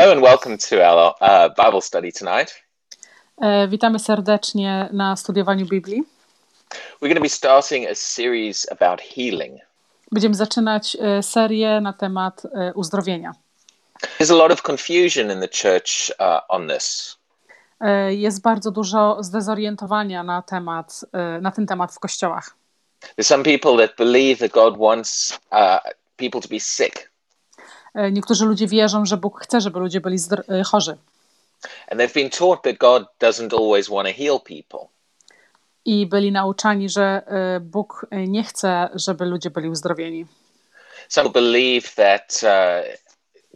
Hello and welcome to our uh, Bible study tonight. E, Witamy serdecznie na studiowaniu Biblii. We're going to be starting a series about healing. Będziemy zaczynać e, serię na temat e, uzdrowienia. There's a lot of confusion in the church uh, on this. E, Jest bardzo dużo zdezorientowania na, temat, e, na ten temat w kościołach. There's some people that believe that God wants uh, people to be sick, Niektórzy ludzie wierzą, że Bóg chce, żeby ludzie byli e, chorzy. and they've been taught that God doesn't always want to heal people. I byli nauczani, że e, Bóg e, nie chce, żeby ludzie byli uzdrowieni. Some believe that uh,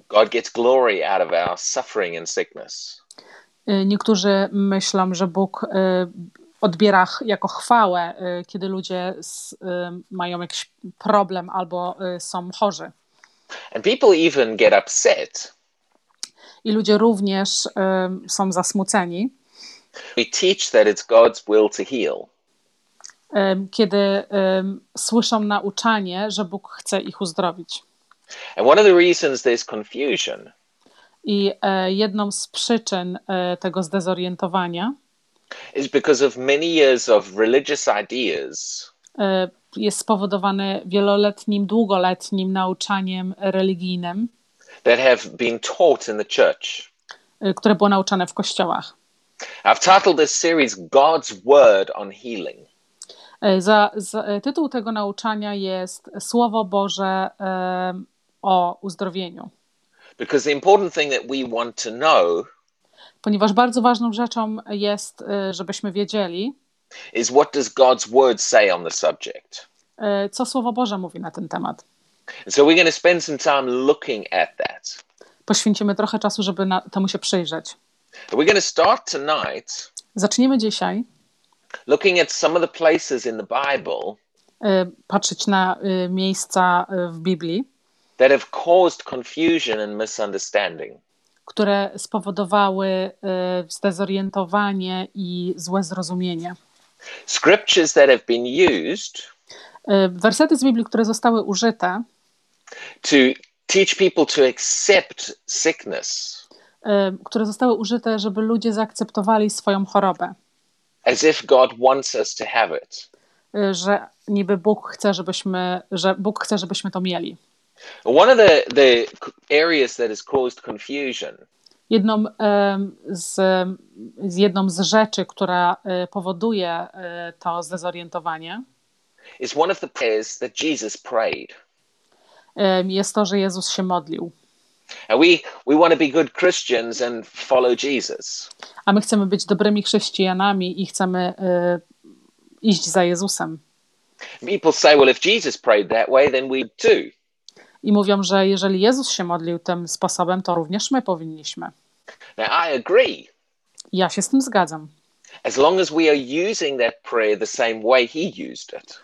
God gets glory out of our suffering and sickness. E, Niektórzy myślą, że Bóg e, odbiera jako chwałę, e, kiedy ludzie e, mają jakiś problem albo e, są chorzy. And people even get upset. I ludzie również są zasmuceni, We teach that it's God's will to heal. kiedy e, słyszą nauczanie, że Bóg chce ich uzdrowić. And one of the reasons there's confusion I e, jedną z przyczyn e, tego zdezorientowania is because of many years of religious ideas e, jest spowodowany wieloletnim, długoletnim nauczaniem religijnym, that have been taught in the church. e, które było nauczane w kościołach. I've titled this series God's Word on Healing. E, Za, za, e, tytuł tego nauczania jest Słowo Boże e, o uzdrowieniu, Because the important thing that we want to know ponieważ bardzo ważną rzeczą jest, żebyśmy wiedzieli, is what does God's Word say on the subject? e, co Słowo Boże mówi na ten temat. So we're going to spend some time looking at that. Poświęcimy trochę czasu, żeby na, temu się przyjrzeć. We're going to start tonight Zaczniemy dzisiaj looking at some of the places in the Bible e, patrzeć na e, miejsca w Biblii, that have caused confusion and misunderstanding. które spowodowały zdezorientowanie i złe zrozumienie. Scriptures that have been used E, Wersety z Biblii, które zostały użyte, to teach people to accept sickness e, które zostały użyte, żeby ludzie zaakceptowali swoją chorobę, as if God wants us to have it. e, że niby Bóg chce, żebyśmy, że Bóg chce, żebyśmy to mieli. One of the, the areas that has caused confusion Jedną z, z jedną z rzeczy, która e, powoduje e, to zdezorientowanie, is one of the prayers that Jesus prayed. jest to, że Jezus się modlił. And we, we want to be good Christians and follow Jesus. A my chcemy być dobrymi chrześcijanami i chcemy e, iść za Jezusem. People say, well, if Jesus prayed that way, then we too. I mówią, że jeżeli Jezus się modlił tym sposobem, to również my powinniśmy. Now, I agree. Ja się z tym zgadzam. As long as we are using that prayer the same way he used it.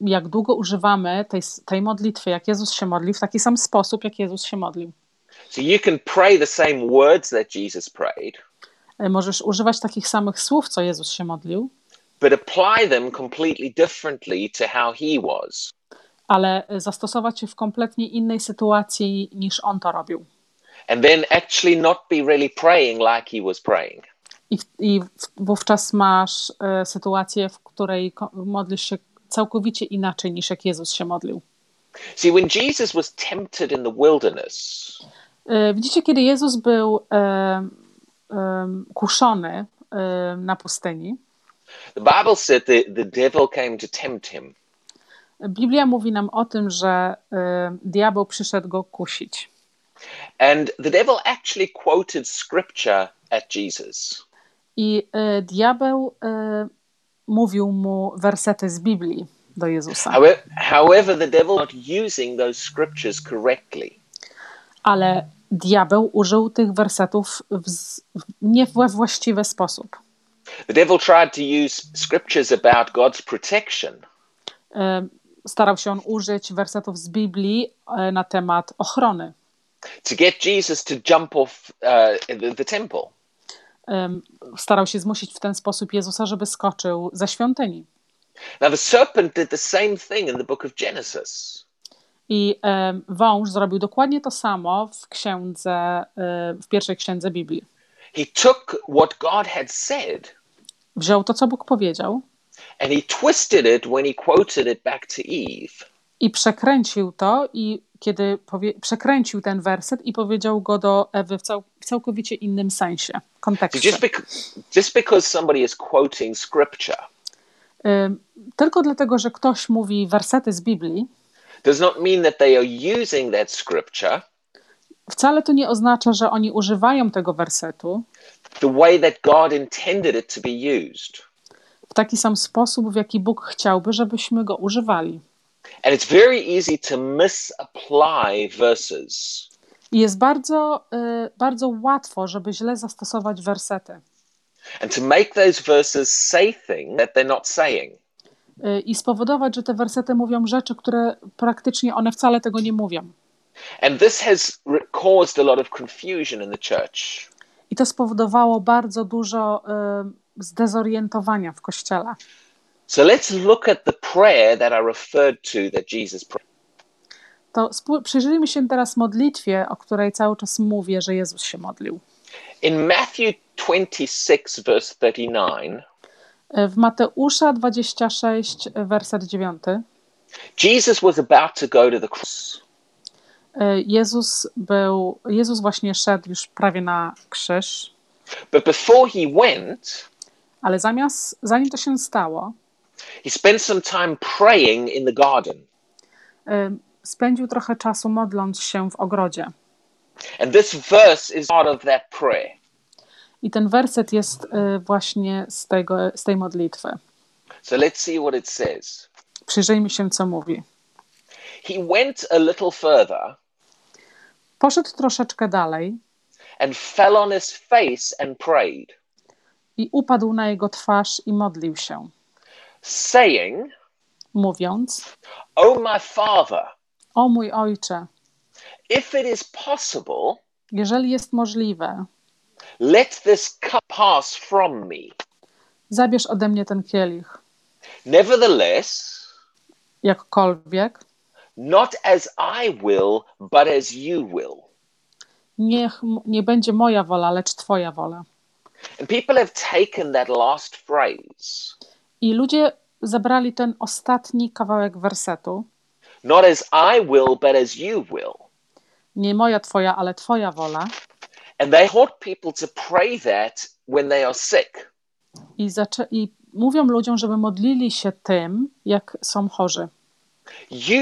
Jak długo używamy tej, tej modlitwy, jak Jezus się modlił, w taki sam sposób, jak Jezus się modlił. So you can pray the same words that Jesus prayed, E, Możesz używać takich samych słów, co Jezus się modlił, but apply them completely differently to how he was. ale e, zastosować je w kompletnie innej sytuacji niż On to robił. And then actually not be really praying like he was praying. I, i wówczas masz e, sytuację, w której modlisz się całkowicie inaczej niż jak Jezus się modlił. See, when Jesus was tempted in the wilderness, E, Widzicie, kiedy Jezus był e, em, kuszony e, na pustyni, the Bible said that the devil came to tempt him. Biblia mówi nam o tym, że e, diabeł przyszedł go kusić. And the devil actually quoted scripture at Jesus. I e, diabeł e, mówił mu wersety z Biblii do Jezusa, However, however, the devil not using those scriptures correctly. ale diabeł użył tych wersetów w, z- w, nie we właściwy sposób. The devil tried to use scriptures about God's protection E, Starał się on użyć wersetów z Biblii na temat ochrony. To get Jesus to jump off uh, the, the temple. Em, Starał się zmusić w ten sposób Jezusa, żeby skoczył ze świątyni. Now, the serpent did the same thing in the book of Genesis. I e, wąż zrobił dokładnie to samo w księdze, e, w pierwszej księdze Biblii. He took what God had said Wziął to, co Bóg powiedział and he twisted it when he quoted it back to Eve. I przekręcił to i kiedy przekręcił ten werset i powiedział go do Ewy w, cał, w całkowicie innym sensie, kontekście. just, bec- just because somebody is quoting scripture Ym, Tylko dlatego, że ktoś mówi wersety z Biblii, does not mean that they are using that scripture wcale to nie oznacza, że oni używają tego wersetu the way that God intended it to be used. w taki sam sposób, w jaki Bóg chciałby, żebyśmy go używali. And it's very easy to misapply verses. I jest bardzo, y, bardzo łatwo, żeby źle zastosować wersety and to make those verses say things that they're not saying. y, i spowodować, że te wersety mówią rzeczy, które praktycznie one wcale tego nie mówią. And this has caused a lot of confusion in the church. I to spowodowało bardzo dużo y, zdezorientowania w kościele. So let's look at the prayer that I referred to that Jesus prayed. To przyjrzyjmy się teraz modlitwie, o której cały czas mówię, że Jezus się modlił. In Matthew 26, verse 39, Y, W Mateusza 26, y, werset 9, Jesus was about to go to the cross. y, Jezus był, Jezus właśnie szedł już prawie na krzyż, But before he went, ale zamiast, zanim to się stało, he spent some time praying in the garden. y, spędził trochę czasu modląc się w ogrodzie. And this verse is part of that prayer. I ten werset jest y, właśnie z, tego, z tej modlitwy. So let's see what it says. Przyjrzyjmy się, co mówi. He went a little further Poszedł troszeczkę dalej and fell on his face and prayed, i upadł na jego twarz i modlił się, saying, mówiąc: O my Father, O mój ojcze, if it is possible, jeżeli jest możliwe, let this cup pass from me. zabierz ode mnie ten kielich. Nevertheless, Jakkolwiek, not as I will, but as you will. niech nie będzie moja wola, lecz Twoja wola. And people have taken that last phrase, I ludzie zabrali ten ostatni kawałek wersetu. not as I will, but as you will. Nie moja, Twoja, ale Twoja wola. And they taught people to pray that when they are sick. I, zaczę- I mówią ludziom, żeby modlili się tym, jak są chorzy.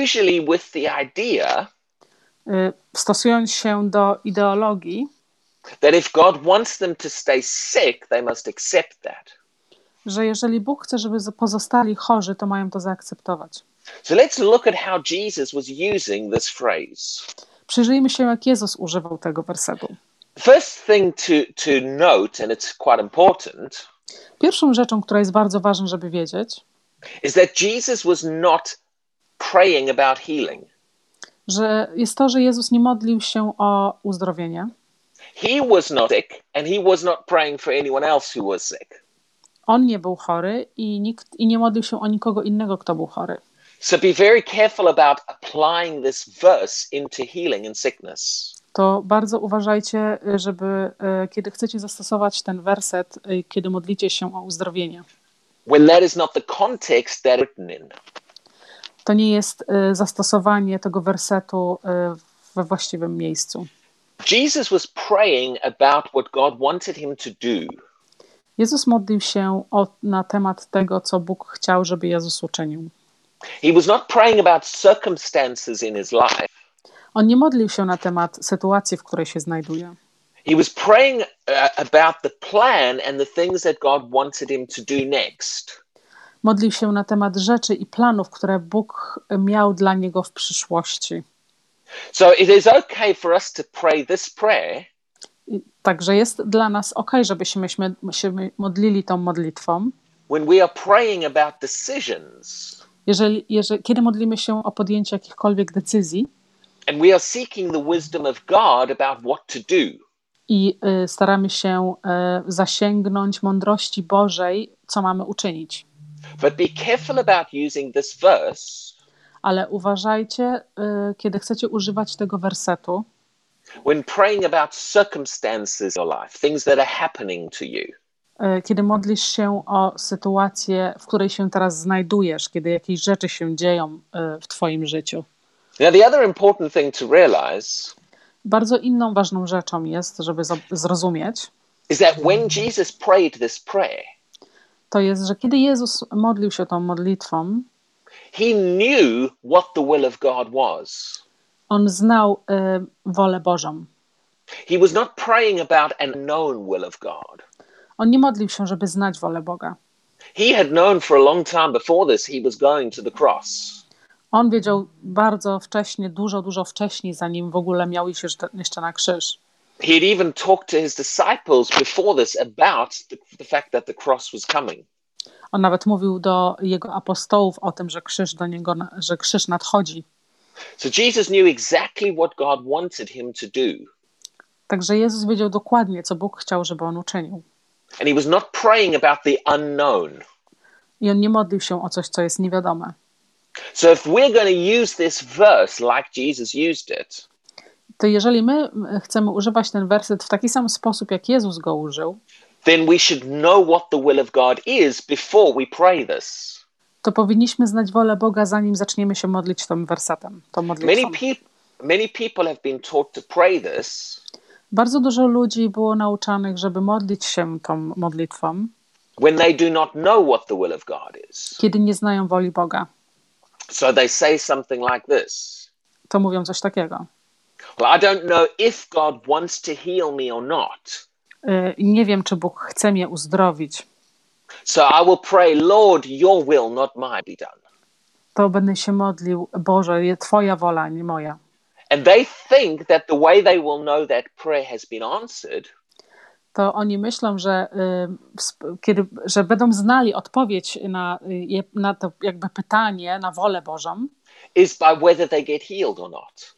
Usually with the idea Y, Stosując się do ideologii, that if God wants them to stay sick, they must accept that. Że jeżeli Bóg chce, żeby pozostali chorzy, to mają to zaakceptować. So let's look at how Jesus was using this phrase. Przyjrzyjmy się, jak Jezus używał tego wersetu. First thing to, to note, and it's quite important, Pierwszą rzeczą, która jest bardzo ważna, żeby wiedzieć, is that Jesus was not praying about healing. że jest to, że Jezus nie modlił się o uzdrowienie. He was not sick, and he was not praying for anyone else who was sick. On nie był chory i, nikt, i nie modlił się o nikogo innego, kto był chory. So be very careful about applying this verse into healing and sickness. To bardzo uważajcie, żeby y, kiedy chcecie zastosować ten werset, y, kiedy modlicie się o uzdrowienie. When that is not the context that written in. To nie jest y, zastosowanie tego wersetu we właściwym miejscu. Jesus was praying about what God wanted him to do. Jezus modlił się o, na temat tego, co Bóg chciał, żeby Jezus uczynił. He was not praying about circumstances in his life. On nie modlił się na temat sytuacji, w której się znajduje. He was praying uh, about the plan and the things that God wanted him to do next. Modlił się na temat rzeczy i planów, które Bóg miał dla niego w przyszłości. So it is okay for us to pray this prayer Także jest dla nas ok, żebyśmy się modlili tą modlitwą, when we are praying about decisions jeżeli, jeżeli, kiedy modlimy się o podjęcie jakichkolwiek decyzji and we are seeking the wisdom of God about what to do. i y, staramy się y, zasięgnąć mądrości Bożej, co mamy uczynić. But be careful about using this verse Ale uważajcie, y, kiedy chcecie używać tego wersetu, when praying about circumstances in your life, things that are happening to you. y, kiedy modlisz się o sytuację, w której się teraz znajdujesz, kiedy jakieś rzeczy się dzieją y, w Twoim życiu. Now, the other important thing to realize Bardzo inną ważną rzeczą jest, żeby zrozumieć, is that when Jesus prayed this prayer, to jest, że kiedy Jezus modlił się tą modlitwą, he knew what the will of God was. On znał y, wolę Bożą. He was not praying about an known will of God. On nie modlił się, żeby znać wolę Boga. He had known for a long time before this he was going to the cross. On wiedział bardzo wcześnie, dużo, dużo wcześniej, zanim w ogóle miał iść jeszcze- na krzyż. He had even talked to his disciples before this about the, the fact that the cross was coming. On nawet mówił do jego apostołów o tym, że krzyż do niego, że krzyż nadchodzi. So Jesus knew exactly what God wanted him to do. Także Jezus wiedział dokładnie, co Bóg chciał, żeby on uczynił. And he was not praying about the unknown. I on nie modlił się o coś, co jest niewiadome. So if we're going to use this verse like Jesus used it, To jeżeli my chcemy używać ten werset w taki sam sposób, jak Jezus go użył, then we should know what the will of God is before we pray this. To powinniśmy znać wolę Boga, zanim zaczniemy się modlić tym wersetem, tą Many, modlitwą. peop- many people have been taught to pray this Bardzo dużo ludzi było nauczanych, żeby modlić się tą modlitwą, when they do not know what the will of God is. kiedy nie znają woli Boga. So they say something like this To mówią coś takiego. Well, I don't know if God wants to heal me or not. Y, Nie wiem, czy Bóg chce mnie uzdrowić. So I will pray, Lord, your will, not mine, be done. To będę się modlił, Boże, Twoja wola, nie moja. And they think that the way they will know that prayer has been answered To oni myślą, że, y, kiedy, że będą znali odpowiedź na, y, na to jakby pytanie, na wolę Bożą, is by whether they get healed or not.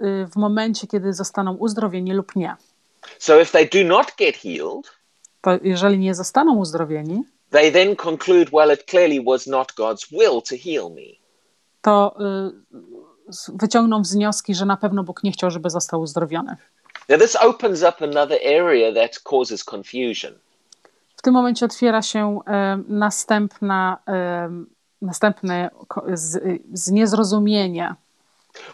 y, w momencie, kiedy zostaną uzdrowieni lub nie. So if they do not get healed, To jeżeli nie zostaną uzdrowieni, they then conclude, well, it clearly was not God's will to heal me. to y, wyciągną wnioski, że na pewno Bóg nie chciał, żeby został uzdrowiony. Now, this opens up another area that causes confusion. W tym momencie otwiera się e, następna, e, następne z, z niezrozumienie.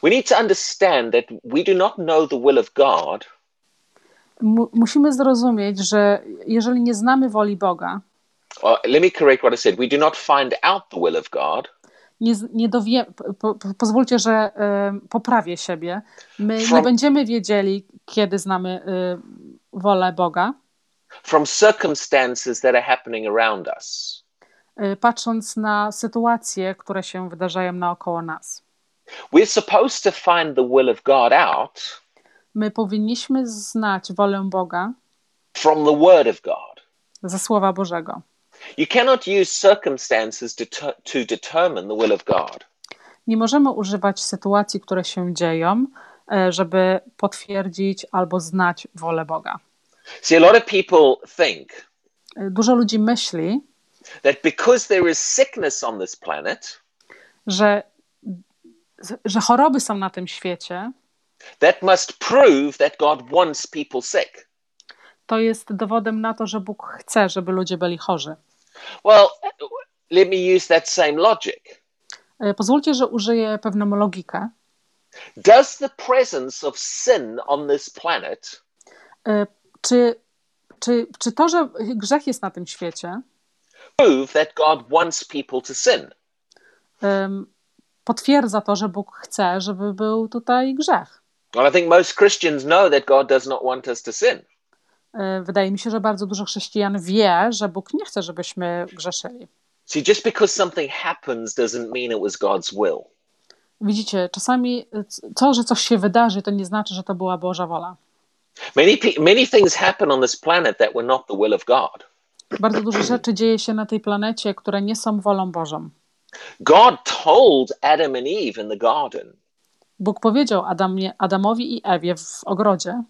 We need to understand that we do not know the will of God Mu, musimy zrozumieć, że jeżeli nie znamy woli Boga, let me correct what I said. We do not find out the will of God nie, nie dowie, po, po, pozwólcie, że e, poprawię siebie. My nie From- będziemy wiedzieli, kiedy znamy e, wolę Boga, from circumstances that are happening around us. e, patrząc na sytuacje, które się wydarzają naokoło nas. We're supposed to find the will of God out My powinniśmy znać wolę Boga from the Word of God. ze Słowa Bożego. You cannot use circumstances to, to determine the will of God. Nie możemy używać sytuacji, które się dzieją, e, żeby potwierdzić albo znać wolę Boga. See, a lot of people think E, Dużo ludzi myśli, that because there is sickness on this planet, że, że choroby są na tym świecie, that must prove that God wants people sick. to jest dowodem na to, że Bóg chce, żeby ludzie byli chorzy. Well, let me use that same logic. E, Pozwólcie, że użyję pewną logikę. Does the presence of sin on this planet E, Czy, czy, czy to, że grzech jest na tym świecie, prove that God wants people to sin? potwierdza to, że Bóg chce, żeby był tutaj grzech? Well, I think most Christians know that God does not want us to sin. E, Wydaje mi się, że bardzo dużo chrześcijan wie, że Bóg nie chce, żebyśmy grzeszyli. See, just because something happens doesn't mean it was God's will. Widzicie, czasami e, to, że coś się wydarzy, to nie znaczy, że to była Boża wola. Many, many things happen on this planet that were not the will of God. Bardzo dużo rzeczy dzieje się na tej planecie, które nie są wolą Bożą. God told Adam and Eve in the garden Bóg powiedział Adamie, Adamowi i Ewie w ogrodzie,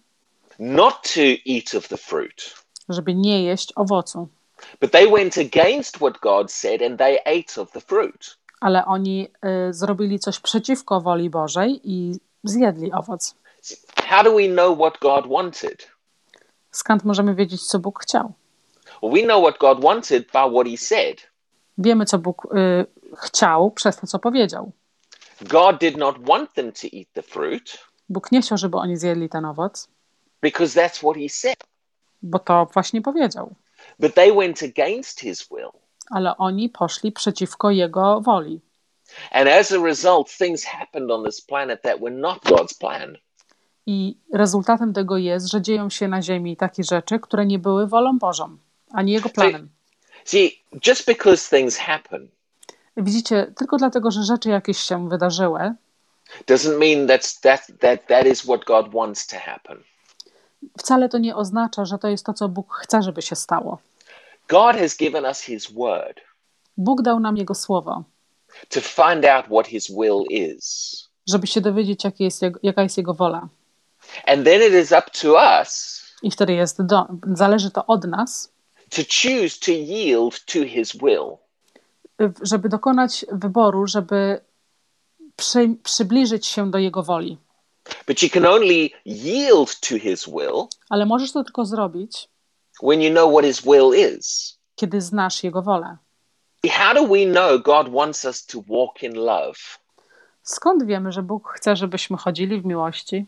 not to eat of the fruit, żeby nie jeść owocu. but they went against what God said and they ate of the fruit. ale oni y, zrobili coś przeciwko woli Bożej i zjedli owoc. How do we know what God wanted? Skąd możemy wiedzieć, co Bóg chciał? Well, we know what God wanted by what he said. Wiemy, co Bóg y, chciał przez to, co powiedział. God did not want them to eat the fruit Bóg nie chciał, żeby oni zjedli ten owoc, because that's what he said. bo to właśnie powiedział. But they went against his will. Ale oni poszli przeciwko jego woli. And as a result, things happened on this planet that were not God's plan. I rezultatem tego jest, że dzieją się na Ziemi takie rzeczy, które nie były wolą Bożą, ani jego planem. See, just because things happen Widzicie, tylko dlatego, że rzeczy jakieś się wydarzyły, doesn't mean that's that that that is what God wants to happen. wcale to nie oznacza, że to jest to, co Bóg chce, żeby się stało. God has given us his word Bóg dał nam Jego słowo, to find out what his will is. żeby się dowiedzieć, jakie jest jego, jaka jest Jego wola. And then it is up to us I wtedy jest do, zależy to od nas, to choose to yield to his will. Żeby dokonać wyboru, żeby przy, przybliżyć się do Jego woli. But you can only yield to his will Ale możesz to tylko zrobić, when you know what his will is. kiedy znasz Jego wolę. How do we know God wants us to walk in love? Skąd wiemy, że Bóg chce, żebyśmy chodzili w miłości?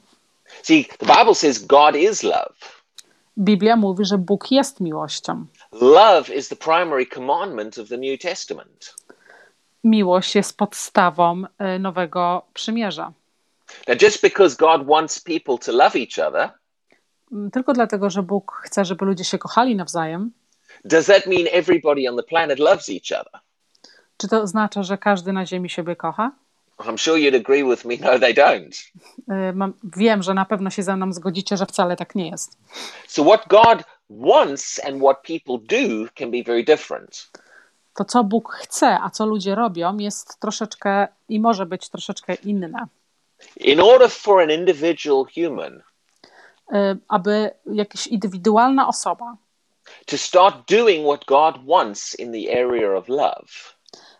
See, the Bible says God is love. Biblia mówi, że Bóg jest miłością. Love is the primary commandment of the New Testament. Miłość jest podstawą y, nowego przymierza. Now, just because God wants people to love each other, Mm, Tylko dlatego, że Bóg chce, żeby ludzie się kochali nawzajem, does that mean everybody on the planet loves each other? czy to oznacza, że każdy na Ziemi siebie kocha? I'm sure you'd agree with me. No, they don't. Y, Mam, wiem, że na pewno się ze mną zgodzicie, że wcale tak nie jest. So, what God wants and what people do can be very different. To, co Bóg chce, a co ludzie robią, jest troszeczkę i może być troszeczkę inne. In order for an individual human Y, Aby jakaś indywidualna osoba, to start doing what God wants in the area of love,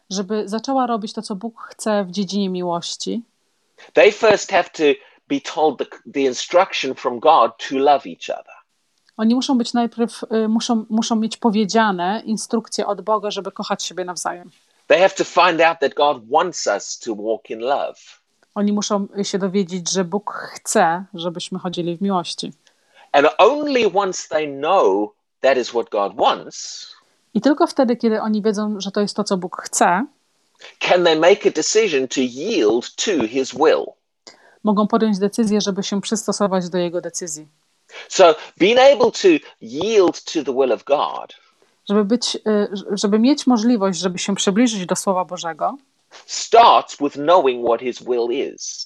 żeby zaczęła robić to, co Bóg chce w dziedzinie miłości, they first have to be told the, the instruction from God to love each other. oni muszą być najpierw, y, muszą, muszą mieć powiedziane instrukcje od Boga, żeby kochać siebie nawzajem. They have to find out that God wants us to walk in love. Oni muszą się dowiedzieć, że Bóg chce, żebyśmy chodzili w miłości. And only once they know that is what God wants, I tylko wtedy, kiedy oni wiedzą, że to jest to, co Bóg chce, can they make a decision to yield to his will. mogą podjąć decyzję, żeby się przystosować do Jego decyzji. So, being able to yield to the will of God Żeby, być, y, żeby mieć możliwość, żeby się przybliżyć do Słowa Bożego, starts with knowing what his will is.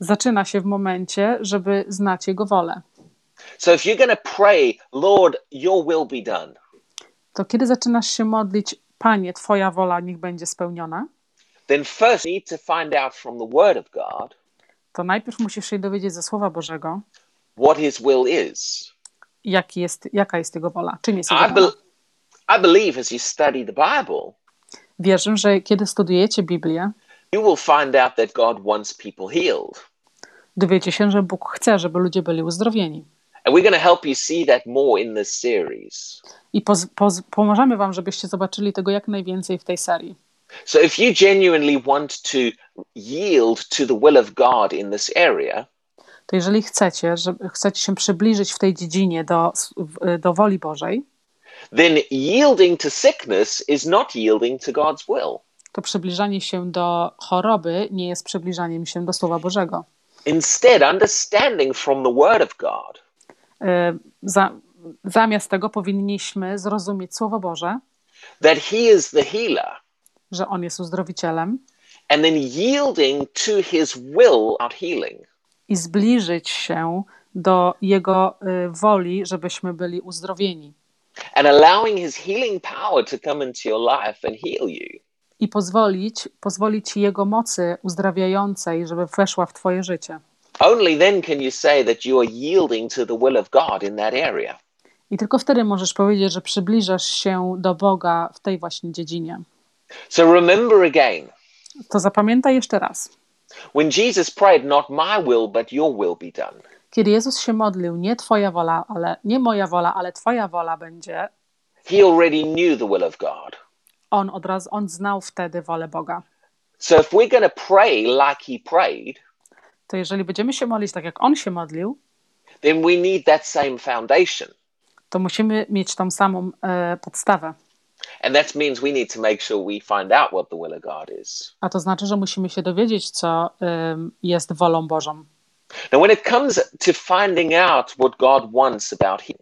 zaczyna się w momencie, żeby znać Jego wolę. So, if you're going to pray, Lord, your will be done, To kiedy zaczynasz się modlić, Panie, Twoja wola niech będzie spełniona, then first need to find out from the word of God to najpierw musisz się dowiedzieć ze Słowa Bożego, what his will is. jaki jest, jaka jest Jego wola, czym jest I, Jego wola. bel I believe as you study the Bible, Wierzę, że kiedy studujecie Biblię, you will find out that God wants people healed. dowiecie się, że Bóg chce, żeby ludzie byli uzdrowieni. And we're going to help you see that more in this series. I poz, poz, pomożemy Wam, żebyście zobaczyli tego jak najwięcej w tej serii. So if you genuinely want to yield to the will of God in this area, To jeżeli chcecie, żeby, chcecie się przybliżyć w tej dziedzinie do, do woli Bożej, then yielding to sickness is not yielding to God's will. to przybliżanie się do choroby nie jest przybliżaniem się do Słowa Bożego. Instead, understanding from the word of God Za, zamiast tego powinniśmy zrozumieć Słowo Boże, that he is the healer że On jest uzdrowicielem and then yielding to his will out healing. i zbliżyć się do Jego y, woli, żebyśmy byli uzdrowieni. and allowing his healing power to come into your life and heal you. I pozwolić, pozwolić Jego mocy uzdrawiającej, żeby weszła w Twoje życie. Only then can you say that you are yielding to the will of God in that area. I tylko wtedy możesz powiedzieć, że przybliżasz się do Boga w tej właśnie dziedzinie. So remember again, to zapamiętaj jeszcze raz. When Jesus prayed, not my will, but your will be done. Kiedy Jezus się modlił, nie Twoja wola, ale nie moja wola, ale Twoja wola będzie, He already knew the will of God. on od razu, on znał wtedy wolę Boga. So if we're going to pray like he prayed, To jeżeli będziemy się modlić tak, jak on się modlił, then we need that same foundation. to musimy mieć tą samą e, podstawę. And that means we need to make sure we find out what the will of God is. A to znaczy, że musimy się dowiedzieć, co em, jest wolą Bożą. Now, when it comes to finding out what God wants about Him,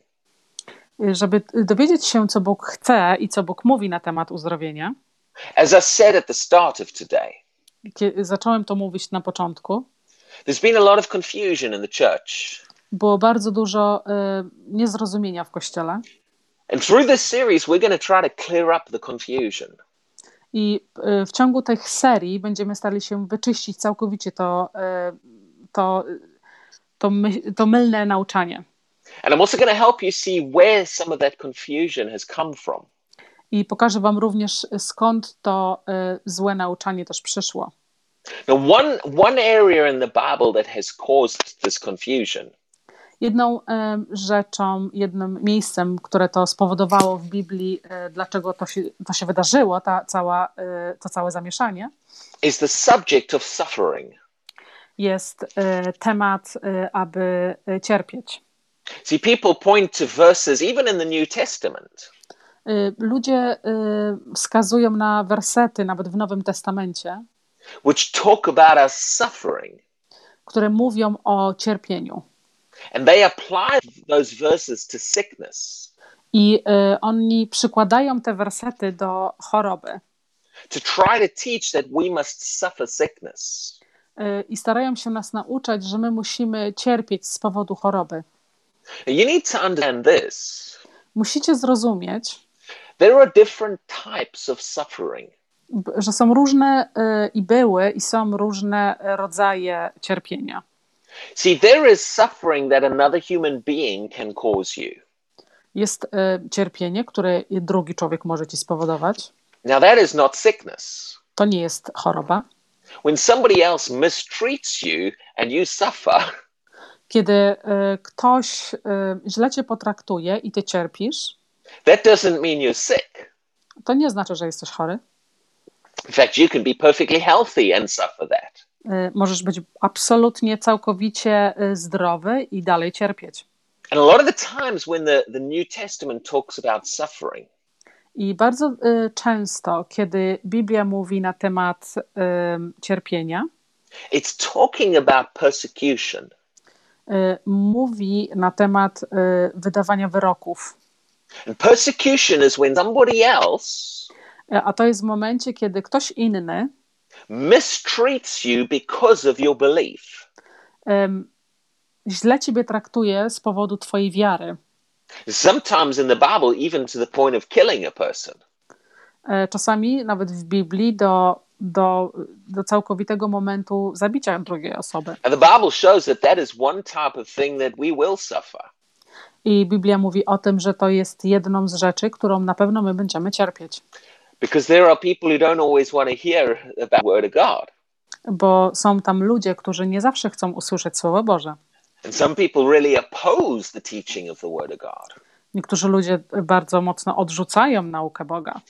Żeby dowiedzieć się, co Bóg chce i co Bóg mówi na temat uzdrowienia, as I said at the start of today, kiedy zacząłem to mówić na początku, there's been a lot of confusion in the church. było bardzo dużo e, niezrozumienia w kościele. And through this series, we're going to try to clear up the confusion. I e, w ciągu tych serii będziemy starali się wyczyścić całkowicie to, e, to, to, my, to mylne nauczanie. And I'm also going to help you see where some of that confusion has come from. I pokażę Wam również, skąd to e, złe nauczanie też przyszło. Now, one, one area in the Bible that has caused this confusion Jedną e, rzeczą, jednym miejscem, które to spowodowało w Biblii, e, dlaczego to się, to się wydarzyło, ta cała, e, to całe zamieszanie, is the subject of suffering. jest temat, aby cierpieć. See, people point to verses, even in the New Testament, Ludzie wskazują na wersety, nawet w Nowym Testamencie, which talk about us suffering. które mówią o cierpieniu. And they apply those verses to sickness, I e, oni przykładają te wersety do choroby. to try to teach that we must suffer sickness. E, I starają się nas nauczać, że my musimy cierpieć z powodu choroby. You need to understand this. Musicie zrozumieć, There are different types of suffering. Że są różne e, i były i są różne rodzaje cierpienia. See, there is suffering that another human being can cause you. Jest e, cierpienie, które drugi człowiek może ci spowodować. Now, that is not sickness. To nie jest choroba. When somebody else mistreats you and you suffer, Kiedy e, ktoś źle cię potraktuje i ty cierpisz, that doesn't mean you're sick. to nie znaczy, że jesteś chory. In fact, you can be perfectly healthy and suffer that. E, Możesz być absolutnie, całkowicie e, zdrowy i dalej cierpieć. And a lot of the times when the, the New Testament talks about suffering, I bardzo e, często, kiedy Biblia mówi na temat e, cierpienia, it's talking about persecution. mówi na temat e, wydawania wyroków. And persecution is when somebody else A to jest w momencie, kiedy ktoś inny mistreats you because of your belief. em, źle ciebie traktuje z powodu twojej wiary. Sometimes in the Bible, even to the point of killing a person. E, Czasami nawet w Biblii do, do, do całkowitego momentu zabicia drugiej osoby. And the Bible shows that that is one type of thing that we will suffer. I Biblia mówi o tym, że to jest jedną z rzeczy, którą na pewno my będziemy cierpieć. Because there are people who don't always want to hear about the Word of God. Bo są tam ludzie, którzy nie zawsze chcą usłyszeć Słowo Boże. And some people really oppose the teaching of the Word of God. Niektórzy ludzie bardzo mocno odrzucają naukę Boga.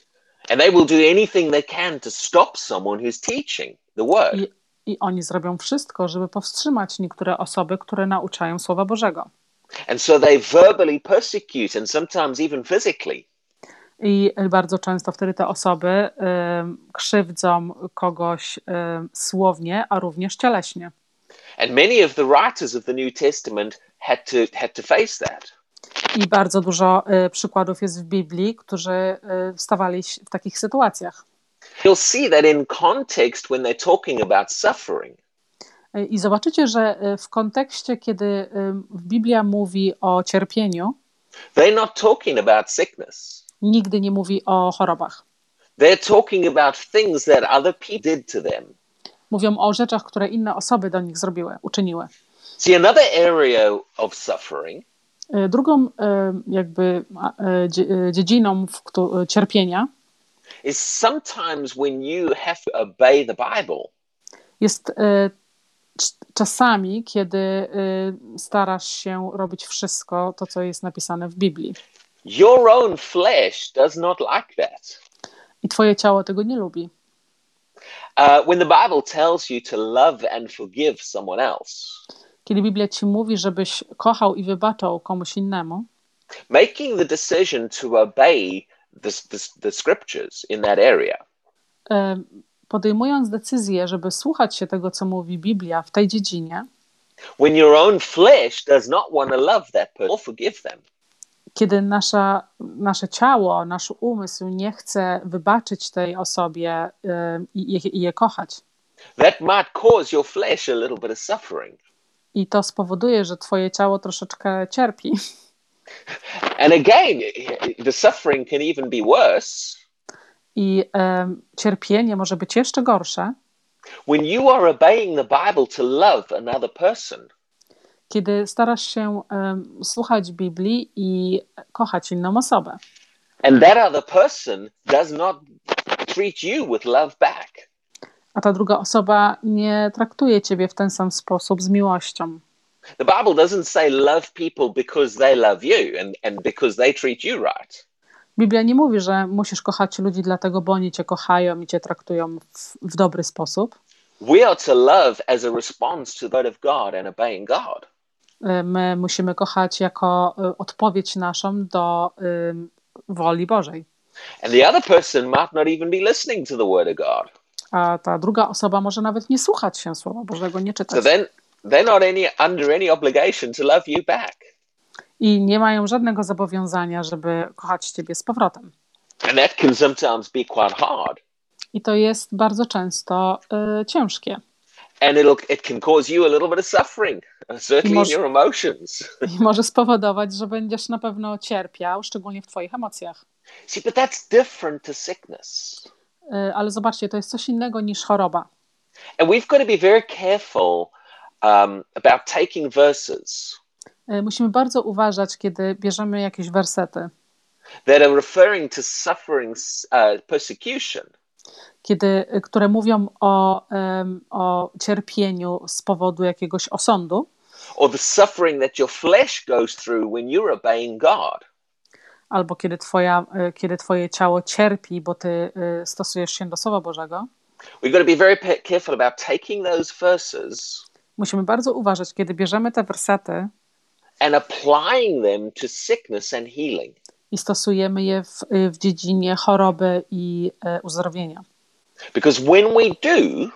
And they will do anything they can to stop someone who's teaching the Word. I, I oni zrobią wszystko, żeby powstrzymać niektóre osoby, które nauczają Słowa Bożego. And so they verbally persecute and sometimes even physically. I bardzo często wtedy te osoby krzywdzą kogoś słownie, a również cieleśnie. And many of the writers of the New Testament had to had to face that. I bardzo dużo e, przykładów jest w Biblii, którzy e, stawali się w takich sytuacjach. You'll see that in context when they're talking about suffering. E, I zobaczycie, że w kontekście, kiedy Biblia mówi o cierpieniu, They're not talking about sickness. Nigdy nie mówi o chorobach. They're talking about things that other people did to them. Mówią o rzeczach, które inne osoby do nich zrobiły, uczyniły. See, another area of suffering E, Drugą e, jakby e, dzie- dziedziną cierpienia is sometimes when you have to obey the Bible, Jest czasami, kiedy starasz się robić wszystko to, co jest napisane w Biblii. Your own flesh does not like that. I twoje ciało tego nie lubi. Uh, when the Bible tells you to love and forgive someone else, Kiedy Biblia ci mówi, żebyś kochał i wybaczał komuś innemu, making the decision to obey the, the, the scriptures in that area e, podejmując decyzję, żeby słuchać się tego, co mówi Biblia w tej dziedzinie, when your own flesh does not want to love that person or forgive them, kiedy nasza, nasze ciało, nasz umysł nie chce wybaczyć tej osobie e, i, i, i je kochać. that might cause your flesh a little bit of suffering. I to spowoduje, że twoje ciało troszeczkę cierpi. And again, the suffering can even be worse I em, cierpienie może być jeszcze gorsze, when you are obeying the Bible to love another person. Kiedy starasz się em, słuchać Biblii i kochać inną osobę. And that other person does not treat you with love back. A ta druga osoba nie traktuje ciebie w ten sam sposób z miłością. The Bible doesn't say love people because they love you and, and because they treat you right. Biblia nie mówi, że musisz kochać ludzi dlatego, bo oni cię kochają i cię traktują w, w dobry sposób. We are to love as a response to word of God and obeying God. Y, My musimy kochać jako y, odpowiedź naszą do ym, woli Bożej. And the other person might not even be listening to the word of God. A ta druga osoba może nawet nie słuchać się Słowa Bożego, nie So czytać. then they're not any under any obligation to love you back. I nie mają żadnego zobowiązania, żeby kochać ciebie z powrotem. And that can sometimes be quite hard. I to jest bardzo często y, ciężkie. And it'll it can cause you a little bit of suffering, uh, certainly in Może- your emotions. I może spowodować, że będziesz na pewno cierpiał, szczególnie w twoich emocjach. See, but that's different to sickness. Y, ale zobaczcie, to jest coś innego niż choroba. And we've got to be very careful um, about taking verses Y, musimy bardzo uważać, kiedy bierzemy jakieś wersety, that are referring to suffering, uh, persecution, kiedy, y, które mówią o, o cierpieniu z powodu jakiegoś osądu, or the suffering that your flesh goes through when you're obeying God. albo kiedy, twoja, y, kiedy twoje ciało cierpi, bo ty y, stosujesz się do Słowa Bożego. We've got to be very careful about taking those verses Musimy bardzo uważać, kiedy bierzemy te wersety and applying them to sickness and healing. I stosujemy je w, y, w dziedzinie choroby i y, uzdrowienia. Because when we do,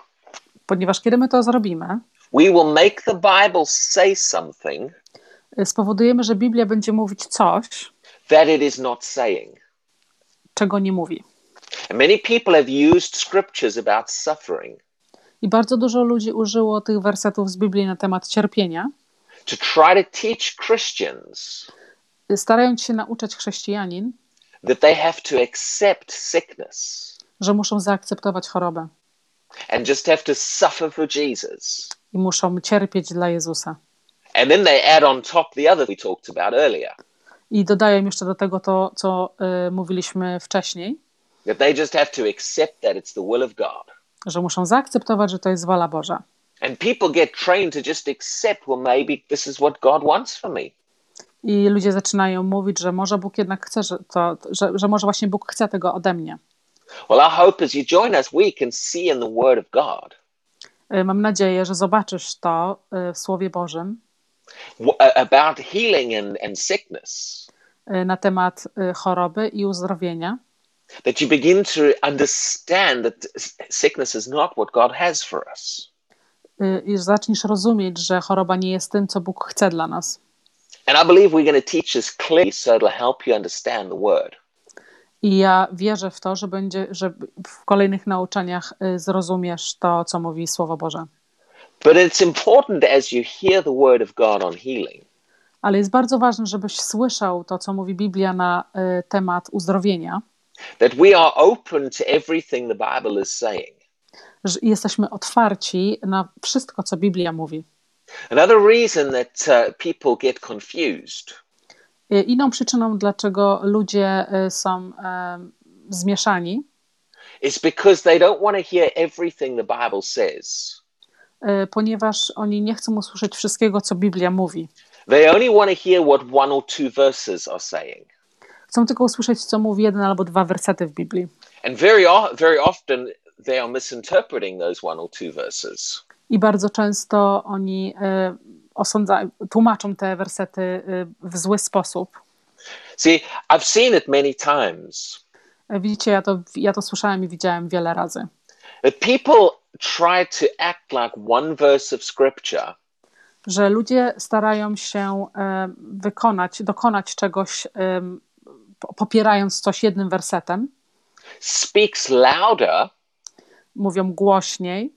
Ponieważ kiedy my to zrobimy, we will make the Bible say something y, spowodujemy, że Biblia będzie mówić coś, that it is not saying. czego nie mówi. And many people have used scriptures about suffering I bardzo dużo ludzi użyło tych wersetów z Biblii na temat cierpienia, to try to teach Christians starając się nauczać chrześcijanin, that they have to accept sickness że muszą zaakceptować chorobę and just have to suffer for Jesus. i muszą cierpieć dla Jezusa. And then they add on top the other we talked about earlier I dodaję jeszcze do tego to, co y, mówiliśmy wcześniej, that they just have to accept that it's the will of God. że muszą zaakceptować, że to jest wola Boża. And people get trained to just accept, well, maybe this is what God wants for me. I ludzie zaczynają mówić, że może Bóg jednak chce, że, to, że, że może właśnie Bóg chce tego ode mnie. Well, our hope as you join us, we can see in the Word of God Y, Mam nadzieję, że zobaczysz to y, w Słowie Bożym about healing and, and sickness, y, na temat choroby i uzdrowienia, that you begin to understand that sickness is not what God has for us. i zaczniesz rozumieć, że choroba nie jest tym, co Bóg chce dla nas. And I believe we're going to teach this clearly so it'll help you understand the Word. I ja wierzę w to, że, będzie, że w kolejnych nauczaniach y, zrozumiesz to, co mówi Słowo Boże. But it's important as you hear the Word of God on healing Ale jest bardzo ważne, żebyś słyszał to, co mówi Biblia na y, temat uzdrowienia, that we are open to everything the Bible is saying. że jesteśmy otwarci na wszystko, co Biblia mówi. Another reason that uh, people get confused Y, Inną przyczyną, dlaczego ludzie y, są y, zmieszani, is because they don't want to hear everything the Bible says. e, ponieważ oni nie chcą usłyszeć wszystkiego, co Biblia mówi. They only want to hear what one or two verses are saying. Chcą tylko usłyszeć, co mówi jeden albo dwa wersety w Biblii. And very, very often they are misinterpreting those one or two verses. I bardzo często oni e, tłumaczą te wersety e, w zły sposób. See, I've seen it many times. E, Widzicie, ja to, ja to słyszałem i widziałem wiele razy. that people try to act like one verse of scripture. Że ludzie starają się wykonać, dokonać czegoś, popierając coś jednym wersetem, speaks louder. Mówią głośniej,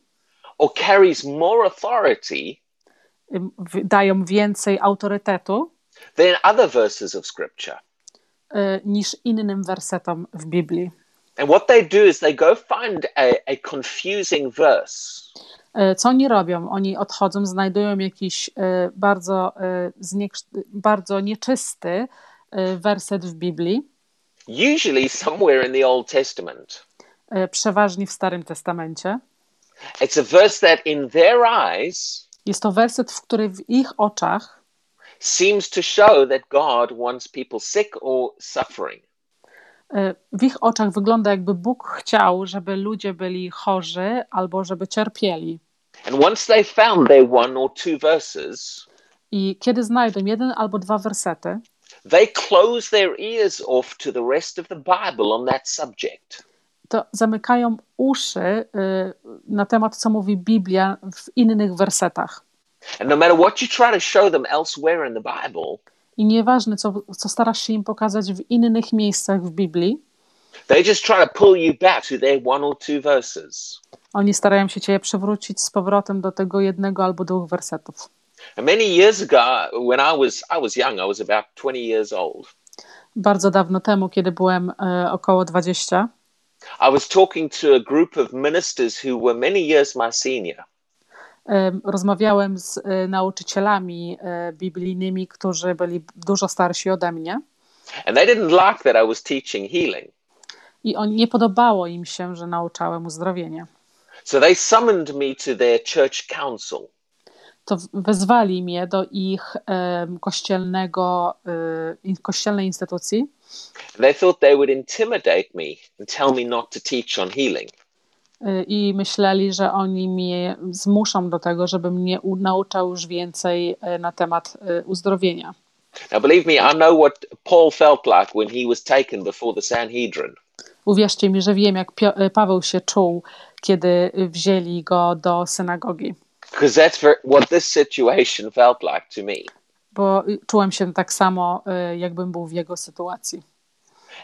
or carries more authority w- dają więcej autorytetu than other verses of scripture. e, niż innym wersetom w Biblii. And what they do is they go find a, a confusing verse E, Co oni robią? Oni odchodzą, znajdują jakiś bardzo, bardzo nieczysty werset w Biblii, usually somewhere in the Old Testament. przeważnie w Starym Testamencie. It's a verse that, in their eyes, Jest to werset, w który w ich oczach seems to show that God wants people sick or suffering. E, w ich oczach wygląda, jakby Bóg chciał, żeby ludzie byli chorzy albo żeby cierpieli. And once they found their one or two verses, I kiedy znajdą jeden albo dwa wersety, they close their ears off to the rest of the Bible on that subject. To zamykają uszy y, na temat, co mówi Biblia w innych wersetach. And no matter what you try to show them elsewhere in the Bible, I nieważne, co, co starasz się im pokazać w innych miejscach w Biblii, they just try to pull you back to their one or two verses. oni starają się cię przywrócić z powrotem do tego jednego albo dwóch wersetów. And many years ago, when I was I was young, I was about 20 years old. Bardzo dawno temu, kiedy byłem y, około 20, I was talking to a group of ministers who were many years my senior. Em, rozmawiałem z e, nauczycielami e, biblijnymi, którzy byli dużo starsi ode mnie And they didn't like that I was teaching healing. i on, nie podobało im się, że nauczałem uzdrowienia. So they summoned me to their church council. To wezwali mnie do ich kościelnego, in- kościelnej instytucji they thought they would intimidate me and tell me not to teach on healing. e, i myśleli, że oni mnie zmuszą do tego, żebym mnie u- nauczał już więcej e, na temat uzdrowienia. Now, believe me, I know what Paul felt like when he was taken before the Sanhedrin. Uwierzcie mi, że wiem, jak Paweł się czuł, kiedy wzięli go do synagogi. Because that's what this situation felt like to me. bo czułem się tak samo, y, jakbym był w jego sytuacji.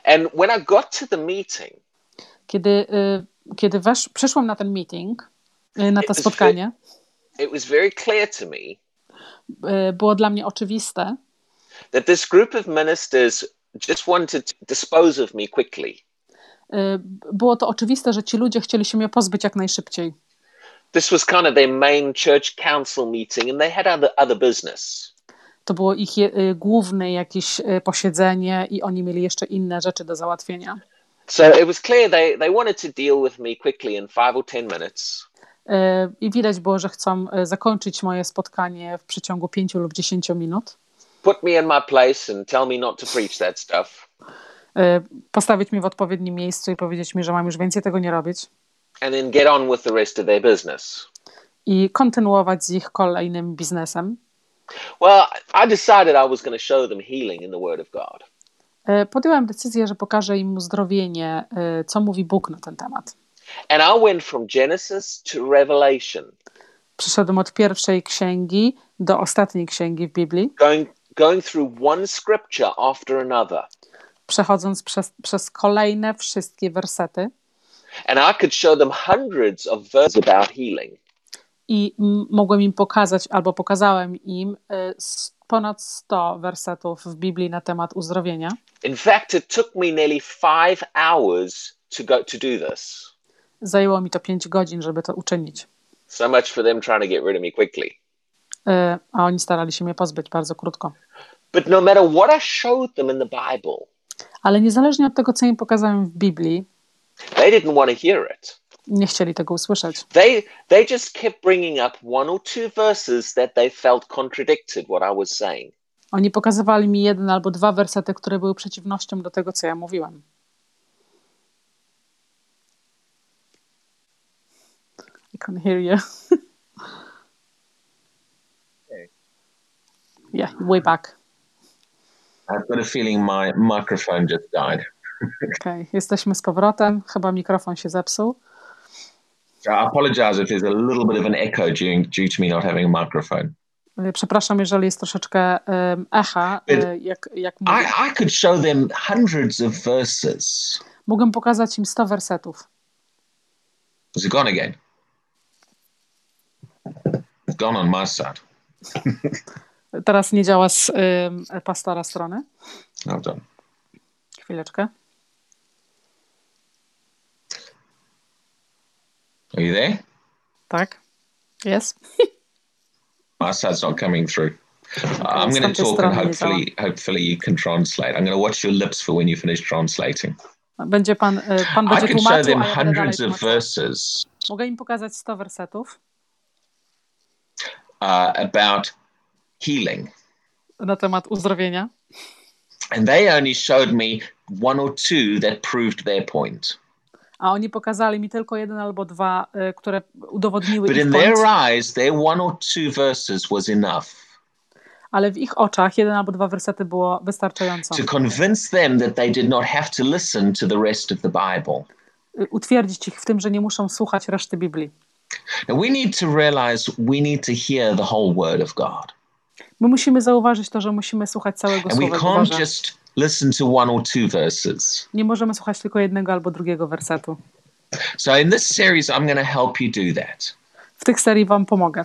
And when I got to the meeting, Kiedy, y, kiedy wesz, przyszłam na ten meeting, y, na to It was spotkanie, it was very clear to me było dla mnie oczywiste, that this group of ministers just wanted to dispose of me quickly. było to oczywiste, że ci ludzie chcieli się mnie pozbyć jak najszybciej. This was kind of their main church council meeting, and they had other, other business. To było ich y, główne jakieś y, posiedzenie i oni mieli jeszcze inne rzeczy do załatwienia. So it was clear they, they wanted to deal with me quickly in five or 10 minutes. Y, I widać było, że chcą y, zakończyć moje spotkanie w przeciągu 5 lub 10 minut. put me in my place and tell me not to preach that stuff. Y, Postawić mnie w odpowiednim miejscu i powiedzieć mi, że mam już więcej tego nie robić. And then get on with the rest of their business. i kontynuować z ich kolejnym biznesem. Well, I decided I was going to show them healing in the Word of God. E, Podjęłam decyzję, że pokażę im uzdrowienie, e, co mówi Bóg na ten temat. And I went from Genesis to Revelation, Przyszedłem od pierwszej księgi do ostatniej księgi w Biblii, going, going through one scripture after another. przechodząc przez, przez kolejne wszystkie wersety And I could show them hundreds of verses about healing. i mogłem im pokazać, albo pokazałem im e, ponad 100 wersetów w Biblii na temat uzdrowienia. In fact, it took me nearly five hours to go to do this. Zajęło mi to 5 godzin, żeby to uczynić. So much for them trying to get rid of me quickly. E, A oni starali się mnie pozbyć bardzo krótko. But no matter what I showed them in the Bible, Ale niezależnie od tego, co im pokazałem w Biblii, They didn't want to hear it. Nie chcieli tego usłyszeć. They they just kept bringing up one or two verses that they felt contradicted what I was saying. Oni pokazywali mi jeden albo dwa wersety, które były przeciwnością do tego, co ja mówiłem. I can hear you. yeah, way back. I've got a feeling my microphone just died. Okay, jesteśmy z powrotem. Chyba mikrofon się zepsuł. I apologize if there's a little bit of an echo due, due to me not having a microphone. Y, Przepraszam, jeżeli jest troszeczkę um, echa, y, jak, jak mówię. I, I could show them hundreds of verses. Mogę pokazać im 100 wersetów. Is it gone again? It's gone on my side. Teraz nie działa z ym, pastora strony. Hold on. Chwileczkę. You there? Tak. Jest. My side's not coming through. I'm z going to talk and hopefully, hopefully you can translate. I'm going to watch your lips for when you finish translating. Będzie pan, y, pan I będzie could show tłumaczył, them ja hundreds of verses Mogę im pokazać 100 wersetów uh, about healing. na temat uzdrowienia. And they only showed me one or two that proved their point. A oni pokazali mi tylko jeden albo dwa, y, które udowodniły But in their eyes, their one or two verses was enough ale w ich oczach jeden albo dwa wersety było wystarczająco. to convince them that they did not have to listen to the rest of the Bible. Y, Utwierdzić ich w tym, że nie muszą słuchać reszty Biblii. Now we need to realize we need to hear the whole Word of God. My musimy zauważyć to, że musimy słuchać całego And Słowa Bożego. Listen to one or two verses. Nie możemy słuchać tylko jednego albo drugiego wersetu. So in this series, I'm going to help you do that. W tych serii wam pomogę.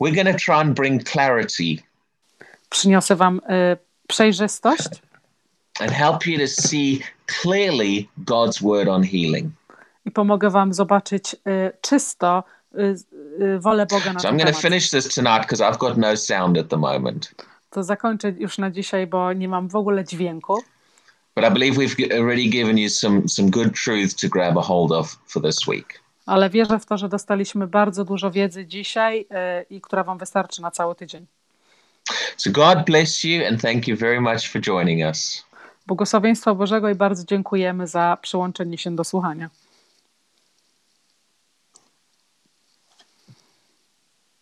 We're going to try and bring clarity Przyniosę wam y, przejrzystość and help you to see clearly God's word on healing. i pomogę wam zobaczyć y, czysto y, wolę Boga na So I'm going to finish this tonight because I've got no sound at the moment. To zakończę już na dzisiaj, bo nie mam w ogóle dźwięku. But I believe we've already given you some, some good truth to grab a hold of for this week. Ale wierzę w to, że dostaliśmy bardzo dużo wiedzy dzisiaj y, i która wam wystarczy na cały tydzień. So God bless you and thank you very much for joining us. Błogosławieństwa Bożego i bardzo dziękujemy za przyłączenie się do słuchania.